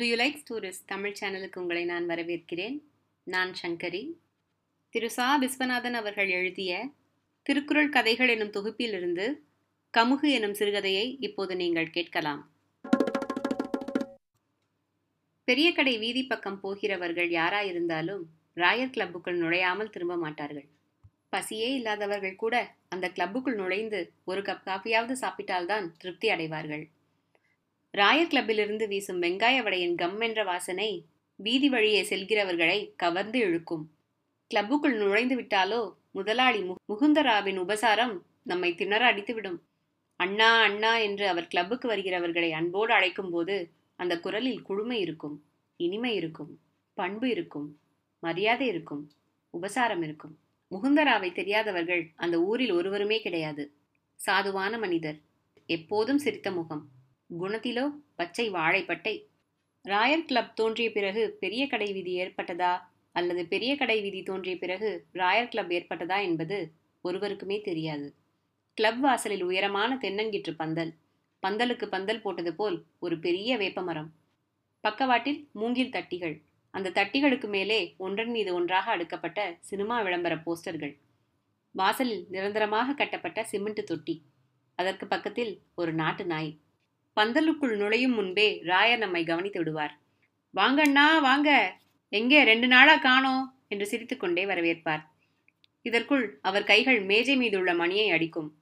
To you like stories Tamil சேனலுக்கு உங்களை நான் வரவேற்கிறேன். நான் சங்கரி. திரு சா. விஸ்வநாதன் அவர்கள் எழுதிய திருக்குறள் கதைகள் எனும் தொகுப்பிலிருந்து கமுகு எனும் சிறுகதையை இப்போது நீங்கள் கேட்கலாம். பெரிய கடை வீதி பக்கம் போகிறவர்கள் யாராயிருந்தாலும் ராயர் கிளப்புக்குள் நுழையாமல் திரும்ப மாட்டார்கள். பசியே இல்லாதவர்கள் கூட அந்த கிளப்புக்குள் நுழைந்து ஒரு கப் காஃபியாவது சாப்பிட்டால்தான் திருப்தி அடைவார்கள். ராயர் கிளப்பிலிருந்து வீசும் வெங்காய வடையின் கம் என்ற வாசனை வீதி வழியே செல்கிறவர்களை கவர்ந்து இழுக்கும். கிளப்புக்குள் நுழைந்து விட்டாலோ முதலாளி முகுந்தராவின் உபசாரம் நம்மை திணற அடித்துவிடும். அண்ணா அண்ணா என்று அவர் கிளப்புக்கு வருகிறவர்களை அன்போடு அழைக்கும் போது அந்த குரலில் குழுமை இருக்கும் இனிமை இருக்கும் பண்பு இருக்கும் மரியாதை இருக்கும் உபசாரம் இருக்கும். முகுந்தராவை தெரியாதவர்கள் அந்த ஊரில் ஒருவருமே கிடையாது. சாதுவான மனிதர் எப்போதும் சிரித்த முகம். குணத்திலோ பச்சை வாழைப்பட்டை. ராயர் கிளப் தோன்றிய பிறகு பெரிய கடை வீதி ஏற்பட்டதா? அல்லது பெரிய கடை வீதி தோன்றிய பிறகு ராயர் கிளப் ஏற்பட்டதா என்பது ஒருவருக்குமே தெரியாது. கிளப் வாசலில் உயரமான தென்னங்கிற்று பந்தல். பந்தலுக்கு பந்தல் போட்டது போல் ஒரு பெரிய வேப்பமரம். பக்கவாட்டில் மூங்கில் தட்டிகள். அந்த தட்டிகளுக்கு மேலே ஒன்றன் மீது ஒன்றாக அடுக்கப்பட்ட சினிமா விளம்பர போஸ்டர்கள். வாசலில் நிரந்தரமாக கட்டப்பட்ட சிமெண்ட் தொட்டி. அதற்கு பக்கத்தில் ஒரு நாட்டு நாய். பந்தலுக்குள் நுழையும் முன்பே ராயர் நம்மை கவனித்து விடுவார். வாங்கண்ணா வாங்க. எங்கே? ரெண்டு நாளா காணோம். என்று சிரித்துக்கொண்டே வரவேற்பார். இதற்குள் அவர் கைகள் மேஜை மீது உள்ள மணியை அடிக்கும்.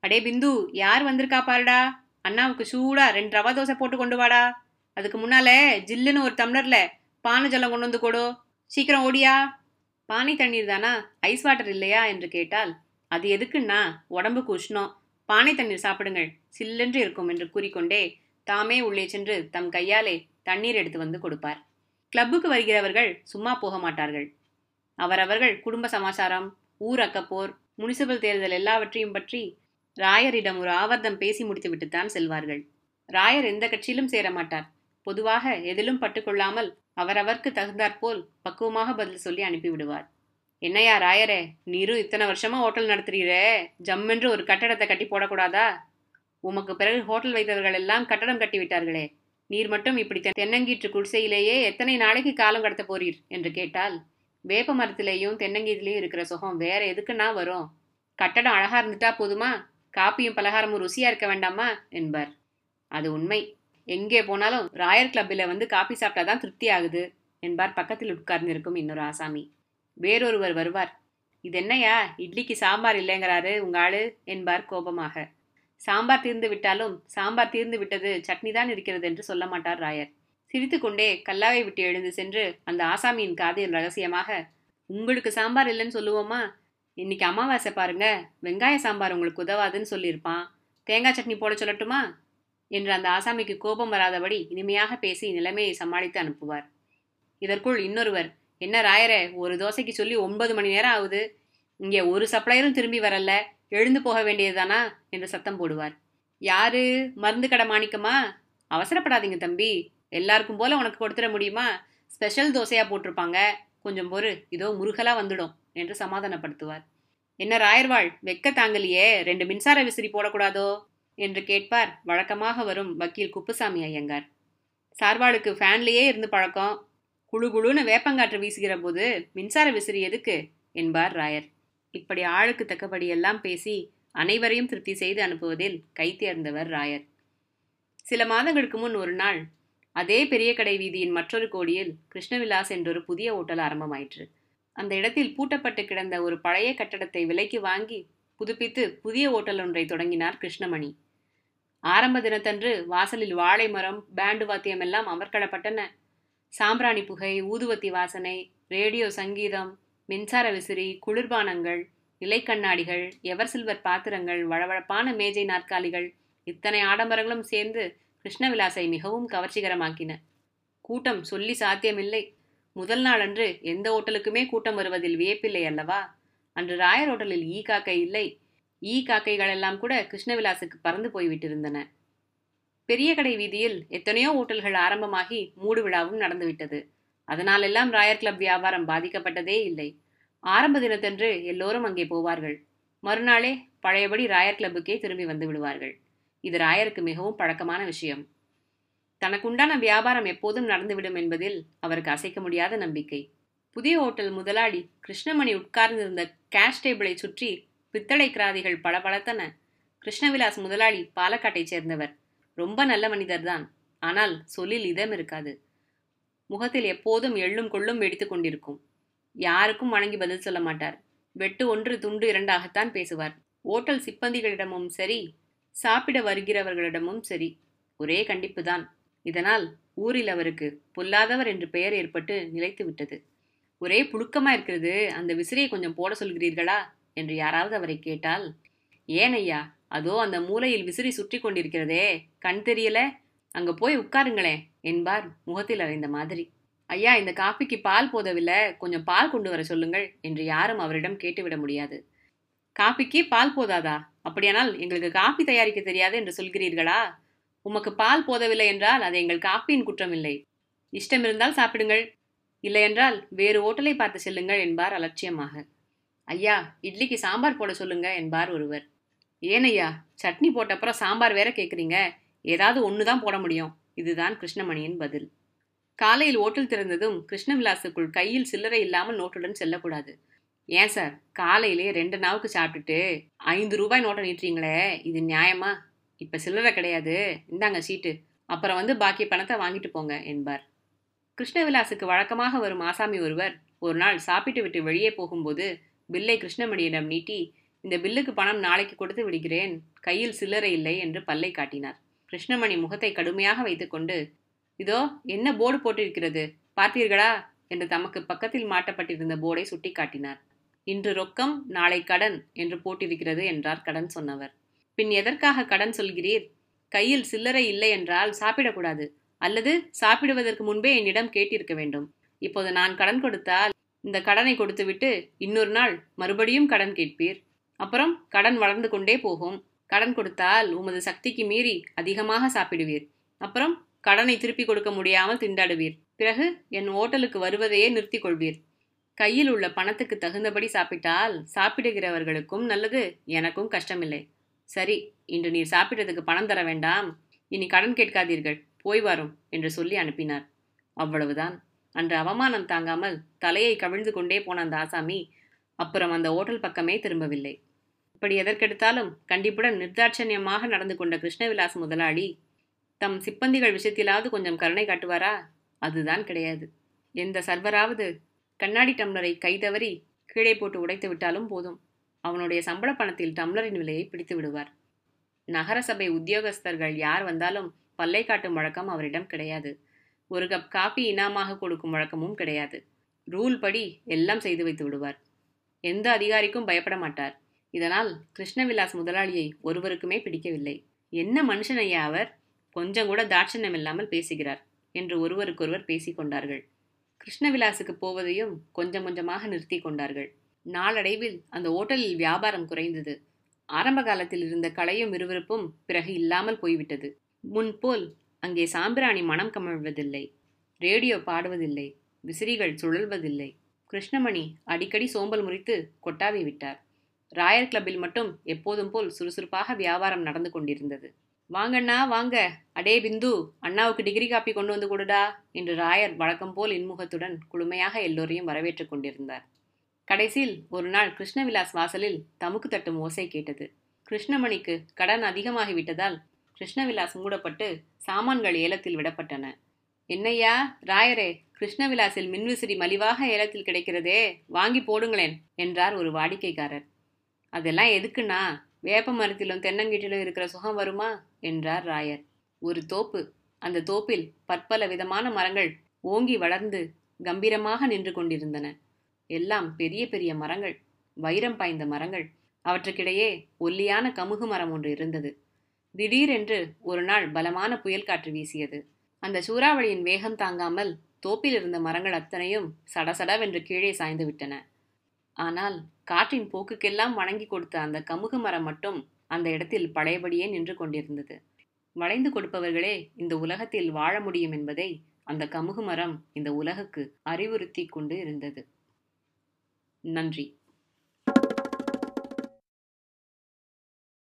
அடே பிந்து யார் வந்திருக்கா பாருடா? அண்ணாவுக்கு சூடா ரெண்டு ரவா தோசை போட்டு கொண்டு வாடா. அதுக்கு முன்னால ஜில்லுன்னு ஒரு டம்ளர்ல பானை ஜலம் கொண்டு வந்து கொடு. சீக்கிரம் ஓடியா. பானை தண்ணீர் தானா? ஐஸ் வாட்டர் இல்லையா? என்று கேட்டால் அது எதுக்குன்னா உடம்புக்கு உஷ்ணம். பானை தண்ணீர் சாப்பிடுங்கள். சில்லென்று இருக்கும் என்று கூறிக்கொண்டே தாமே உள்ளே சென்று தம் கையாலே தண்ணீர் எடுத்து வந்து கொடுப்பார். கிளப்புக்கு வருகிறவர்கள் சும்மா போக மாட்டார்கள். அவரவர்கள் குடும்ப சமாச்சாரம் ஊர் அக்கப்போர் முனிசிபல் தேர்தல் எல்லாவற்றையும் பற்றி ராயரிடம் ஒரு ஆவர்த்தம் பேசி முடித்துவிட்டுத்தான் செல்வார்கள். ராயர் எந்த கட்சியிலும் சேர மாட்டார். பொதுவாக எதிலும் பட்டுக்கொள்ளாமல் அவரவர்க்கு தகுந்தாற்போல் பக்குவமாக பதில் சொல்லி அனுப்பிவிடுவார். என்னையா ராயரே? நீரும் இத்தனை வருஷமா ஹோட்டல் நடத்துறீரே. ஜம்மென்று ஒரு கட்டடத்தை கட்டி போடக்கூடாதா? உமக்கு பிறகு ஹோட்டல் வைத்தவர்கள் எல்லாம் கட்டடம் கட்டி விட்டார்களே. நீர் மட்டும் இப்படி தென்னங்கீற்று குடிசையிலேயே எத்தனை நாளைக்கு காலம் கடத்த போறீர்? என்று கேட்டால் வேப்ப மரத்திலேயும் தென்னங்கீட்டிலையும் இருக்கிற சுகம் வேற எதுக்குன்னா வரும்? கட்டடம் அழகா இருந்துட்டா போதுமா? காப்பியும் பலகாரமும் ருசியா இருக்க வேண்டாமா? என்பார். அது உண்மை. எங்கே போனாலும் ராயர் கிளப்பில் வந்து காப்பி சாப்பிட்டாதான் திருப்தி ஆகுது என்பார் பக்கத்தில் உட்கார்ந்திருக்கும் இன்னொரு ஆசாமி. வேறொருவர் வருவார். இது என்னையா இட்லிக்கு சாம்பார் இல்லைங்கிறாரு உங்க ஆளு என்பார் கோபமாக. சாம்பார் தீர்ந்து விட்டாலும் சாம்பார் தீர்ந்து விட்டது சட்னி தான் இருக்கிறது என்று சொல்ல மாட்டார் ராயர். சிரித்துக்கொண்டே கல்லாவை விட்டு எழுந்து சென்று அந்த ஆசாமியின் காதில் ரகசியமாக உங்களுக்கு சாம்பார் இல்லைன்னு சொல்லுவோமா? இன்னைக்கு அமாவாசை பாருங்க. வெங்காய சாம்பார் உங்களுக்கு உதவாதுன்னு சொல்லியிருப்பான். தேங்காய் சட்னி போட சொல்லட்டுமா? என்று அந்த ஆசாமிக்கு கோபம் வராதபடி இனிமையாக பேசி நிலைமையை சமாளித்து அனுப்புவார். இதற்குள் இன்னொருவர் என்ன ராயரே ஒரு தோசைக்கு சொல்லி ஒன்பது மணி நேரம் ஆகுது. இங்கே ஒரு சப்ளையரும் திரும்பி வரல. எழுந்து போக வேண்டியதுதானா? என்று சத்தம் போடுவார். யாரு? மருந்து கடை மாணிக்கமா? அவசரப்படாதீங்க தம்பி. எல்லாருக்கும் போல உனக்கு கொடுத்துட முடியுமா? ஸ்பெஷல் தோசையா போட்டிருப்பாங்க. கொஞ்சம் பொறு. இதோ முருகலா வந்துடும் என்று சமாதானப்படுத்துவார். என்ன ராயர்வாள் வெக்க தாங்கலியே. ரெண்டு மின்சார விசிறி போடக்கூடாதோ? என்று கேட்பார். வழக்கமாக வரும் வக்கீல் குப்புசாமி ஐயங்கார். சார்வாளுக்கு ஃபேன்லேயே இருந்து பழக்கம். குழு குழுன்னு வேப்பங்காற்று வீசுகிற போது மின்சார விசிறி எதுக்கு? என்பார் ராயர். இப்படி ஆளுக்கு தக்கபடியெல்லாம் பேசி அனைவரையும் திருப்தி செய்து அனுப்புவதில் கைத்தேர்ந்தவர் ராயர். சில மாதங்களுக்கு முன் ஒரு நாள் அதே பெரிய கடை வீதியின் மற்றொரு கோடியில் கிருஷ்ணவிலாஸ் என்றொரு புதிய ஓட்டல் ஆரம்பமாயிற்று. அந்த இடத்தில் பூட்டப்பட்டு கிடந்த ஒரு பழைய கட்டடத்தை விலைக்கு வாங்கி புதுப்பித்து புதிய ஓட்டல் ஒன்றை தொடங்கினார் கிருஷ்ணமணி. ஆரம்ப தினத்தன்று வாசலில் வாழை மரம் பேண்டு வாத்தியம் எல்லாம் அமர்க்களப்பட்டன. சாம்பிராணி புகை ஊதுவத்தி வாசனை ரேடியோ சங்கீதம் மின்சார விசிறி குளிர்பானங்கள் இலைக்கண்ணாடிகள் எவர் சில்வர் பாத்திரங்கள் வழவழப்பான மேஜை நாற்காலிகள் இத்தனை ஆடம்பரங்களும் சேர்ந்து கிருஷ்ணவிலாசை மிகவும் கவர்ச்சிகரமாக்கின. கூட்டம் சொல்லி சாத்தியமில்லை. முதல் நாளன்று எந்த ஓட்டலுக்குமே கூட்டம் வருவதில் வியப்பில்லை அல்லவா? அன்று ராயர் ஹோட்டலில் ஈ காக்கை இல்லை. ஈ காக்கைகளெல்லாம் கூட கிருஷ்ணவிலாசுக்கு பறந்து போய்விட்டிருந்தன. பெரிய கடை வீதியில் எத்தனையோ ஓட்டல்கள் ஆரம்பமாகி மூடு விழாவும் நடந்துவிட்டது. அதனாலெல்லாம் ராயர் கிளப் வியாபாரம் பாதிக்கப்பட்டதே இல்லை. ஆரம்ப தினத்தன்று எல்லோரும் அங்கே போவார்கள். மறுநாளே பழையபடி ராயர் கிளப்புக்கே திரும்பி வந்து விடுவார்கள். இது ராயருக்கு மிகவும் பழக்கமான விஷயம். தனக்குண்டான வியாபாரம் எப்போதும் நடந்துவிடும் என்பதில் அவருக்கு அசைக்க முடியாத நம்பிக்கை. புதிய ஹோட்டல் முதலாளி கிருஷ்ணமணி உட்கார்ந்திருந்த கேஷ் டேபிளை சுற்றி பித்தளை கிராதிகள் பளபளத்தன. கிருஷ்ணவிலாஸ் முதலாளி பாலக்காட்டைச் சேர்ந்தவர். ரொம்ப நல்ல மனிதர்தான். ஆனால் சொல்லில் இதம் இருக்காது. முகத்தில் எப்போதும் எள்ளும் கொள்ளும் வெடித்து கொண்டிருக்கும். யாருக்கும் வணங்கி பதில் சொல்ல மாட்டார். வெட்டு ஒன்று துண்டு இரண்டாகத்தான் பேசுவார். ஓட்டல் சிப்பந்திகளிடமும் சரி சாப்பிட வருகிறவர்களிடமும் சரி ஒரே கண்டிப்பு தான் இதனால் ஊரில் அவருக்கு பொல்லாதவர் என்று பெயர் ஏற்பட்டு நிலைத்து விட்டது. ஒரே புழுக்கமா இருக்கிறது அந்த விசிறியை கொஞ்சம் போட சொல்கிறீர்களா? என்று யாராவது அவரை கேட்டால் ஏன் ஐயா அதோ அந்த மூலையில் விசிறி சுற்றி கொண்டிருக்கிறதே. கண் தெரியல. அங்க போய் உட்காருங்களேன் என்பார் முகத்தில் அறைந்த மாதிரி. ஐயா இந்த காஃபிக்கு பால் போதவில்லை. கொஞ்சம் பால் கொண்டு வர சொல்லுங்கள் என்று யாரும் அவரிடம் கேட்டுவிட முடியாது. காபிக்கு பால் போதாதா? அப்படியானால் எங்களுக்கு காபி தயாரிக்க தெரியாது என்று சொல்கிறீர்களா? உமக்கு பால் போதவில்லை என்றால் அது எங்கள் காப்பியின் குற்றம் இல்லை இஷ்டம் இருந்தால் சாப்பிடுங்கள். இல்லையென்றால் வேறு ஓட்டலை பார்த்து செல்லுங்கள் என்பார் அலட்சியமாக. ஐயா இட்லிக்கு சாம்பார் போட சொல்லுங்க என்பார் ஒருவர். ஏனையா சட்னி போட்டப்புறம் சாம்பார் வேற கேட்குறீங்க ஏதாவது ஒன்று தான் போட முடியும். இதுதான் கிருஷ்ணமணியின் பதில். காலையில் ஓட்டல் திறந்ததும் கிருஷ்ணவிலாசுக்குள் கையில் சில்லறை இல்லாமல் நோட்டுடன் செல்லக்கூடாது. ஏன் சார்? காலையிலே ரெண்டு நாவுக்கு சாப்பிட்டுட்டு ஐந்து ரூபாய் நோட்டை நீட்டுறீங்களே இது நியாயமா? இப்போ சில்லறை கிடையாது. இந்தாங்க சீட்டு. அப்புறம் வந்து பாக்கி பணத்தை வாங்கிட்டு போங்க என்பார். கிருஷ்ணவிலாசுக்கு வழக்கமாக வரும் ஆசாமி ஒருவர் ஒரு நாள் சாப்பிட்டு விட்டு வெளியே போகும்போது பில்லை கிருஷ்ணமணியிடம் நீட்டி இந்த பில்லுக்கு பணம் நாளைக்கு கொடுத்து விடுகிறேன். கையில் சில்லறை இல்லை என்று பல்லை காட்டினார். கிருஷ்ணமணி முகத்தை கடுமையாக வைத்துக்கொண்டு இதோ என்ன போர்டு போட்டிருக்கிறது? பார்த்தீர்களா? என்று தமக்கு பக்கத்தில் மாட்டப்பட்டிருந்த போர்டை சுட்டி காட்டினார் இன்று ரொக்கம் நாளை கடன் என்று போட்டிருக்கிறது என்றார் கடன் சொன்னவர். பின் எதற்காக கடன் சொல்கிறீர்? கையில் சில்லறை இல்லை என்றால் சாப்பிடக்கூடாது. அல்லது சாப்பிடுவதற்கு முன்பே என்னிடம் கேட்டிருக்க வேண்டும். இப்போது நான் கடன் கொடுத்தால் இந்த கடனை கொடுத்துவிட்டு இன்னொரு நாள் மறுபடியும் கடன் கேட்பீர்? அப்புறம் கடன் வளர்ந்து கொண்டே போகும். கடன் கொடுத்தால் உமது சக்திக்கு மீறி அதிகமாக சாப்பிடுவீர். அப்புறம் கடனை திருப்பி கொடுக்க முடியாமல் திண்டாடுவீர். பிறகு என் ஓட்டலுக்கு வருவதையே நிறுத்திக் கொள்வீர். கையில் உள்ள பணத்துக்கு தகுந்தபடி சாப்பிட்டால் சாப்பிடுகிறவர்களுக்கும் நல்லது எனக்கும் கஷ்டமில்லை. சரி இன்று நீர் சாப்பிட்டதுக்கு பணம் தர வேண்டாம். இனி கடன் கேட்காதீர்கள். போய் வரும் என்று சொல்லி அனுப்பினார். அவ்வளவுதான். அன்று அவமானம் தாங்காமல் தலையை கவிழ்ந்து கொண்டே போன அந்த ஆசாமி அப்புறம் அந்த ஓட்டல் பக்கமே திரும்பவில்லை. இப்படி எதற்கெடுத்தாலும் கண்டிப்புடன் நிர்தாட்சண்யமாக நடந்து கொண்ட கிருஷ்ணவிலாஸ் முதலாளி தம் சிப்பந்திகள் விஷயத்திலாவது கொஞ்சம் கருணை காட்டுவாரா? அதுதான் கிடையாது. எந்த சர்வராவது கண்ணாடி டம்ளரை கைதவறி கீழே போட்டு உடைத்து விட்டாலும் போதும். அவனுடைய சம்பள பணத்தில் டம்ளரின் விலையை பிடித்து விடுவார். நகரசபை உத்தியோகஸ்தர்கள் யார் வந்தாலும் பல்லை காட்டும் வழக்கம் அவரிடம் கிடையாது. ஒரு கப் காபி இனாமாக கொடுக்கும் வழக்கமும் கிடையாது. ரூல் படி எல்லாம் செய்து வைத்து விடுவார். எந்த அதிகாரிக்கும் பயப்பட மாட்டார். இதனால் கிருஷ்ணவிலாஸ் முதலாளியை ஒருவருக்குமே பிடிக்கவில்லை. என்ன மனுஷன் ஐயா அவர்? கொஞ்சம் கூட தாட்சண்யம் இல்லாமல் பேசுகிறார் என்று ஒருவருக்கொருவர் பேசிக்கொண்டார்கள் கிருஷ்ணவிலாசுக்கு போவதையும் கொஞ்சம் கொஞ்சமாக நிறுத்தி கொண்டார்கள். நாளடைவில் அந்த ஓட்டலில் வியாபாரம் குறைந்தது. ஆரம்ப காலத்தில் இருந்த கலையும் விறுவிறுப்பும் பிறகு இல்லாமல் போய்விட்டது. முன்போல் அங்கே சாம்பிராணி மனம் கமழ்வதில்லை. ரேடியோ பாடுவதில்லை. விசிறிகள் சுழல்வதில்லை. கிருஷ்ணமணி அடிக்கடி சோம்பல் முறித்து கொட்டாவி விட்டார். ராயர் கிளப்பில் மட்டும் எப்போதும் போல் சுறுசுறுப்பாக வியாபாரம் நடந்து கொண்டிருந்தது. வாங்கண்ணா வாங்க. அடே பிந்து அண்ணாவுக்கு டிகிரி காப்பி கொண்டு வந்து கொடுடா என்று ராயர் வழக்கம் போல் இன்முகத்துடன் குளுமையாக எல்லோரையும் வரவேற்றுக் கொண்டிருந்தார். கடைசியில் ஒரு நாள் கிருஷ்ணவிலாஸ் வாசலில் தமுக்கு தட்டும் ஓசை கேட்டது. கிருஷ்ணமணிக்கு கடன் அதிகமாகிவிட்டதால் கிருஷ்ணவிலாஸ் மூடப்பட்டு சாமான்கள் ஏலத்தில் விடப்பட்டன. என்னையா ராயரே கிருஷ்ணவிலாசில் மின்விசிறி மலிவாக ஏலத்தில் கிடைக்கிறதே வாங்கி போடுங்களேன் என்றார் ஒரு வாடிக்கைக்காரர். அதெல்லாம் எதுக்குண்ணா? வேப்ப மரத்திலும் தென்னங்கீட்டிலும் இருக்கிற சுகம் வருமா? என்றார் ராயர். ஒரு தோப்பு. அந்த தோப்பில் பற்பல விதமான மரங்கள் ஓங்கி வளர்ந்து கம்பீரமாக நின்று கொண்டிருந்தன. எல்லாம் பெரிய பெரிய மரங்கள் வைரம் பாய்ந்த மரங்கள். அவற்றுக்கிடையே ஒல்லியான கமுகு மரம் ஒன்று இருந்தது. திடீரென்று ஒரு நாள் பலமான புயல் காற்று வீசியது. அந்த சூறாவளியின் வேகம் தாங்காமல் தோப்பில் இருந்த மரங்கள் அத்தனையும் சடசடவென்று கீழே சாய்ந்து விட்டன. ஆனால் காற்றின் போக்குக்கெல்லாம் வணங்கி கொடுத்த அந்த கமுகு மரம் மட்டும் அந்த இடத்தில் பழையபடியே நின்று கொண்டிருந்தது. வளைந்து கொடுப்பவர்களே இந்த உலகத்தில் வாழ முடியும் என்பதை அந்த கமுகு மரம் இந்த உலகுக்கு அறிவுறுத்தி கொண்டு இருந்தது. நன்றி.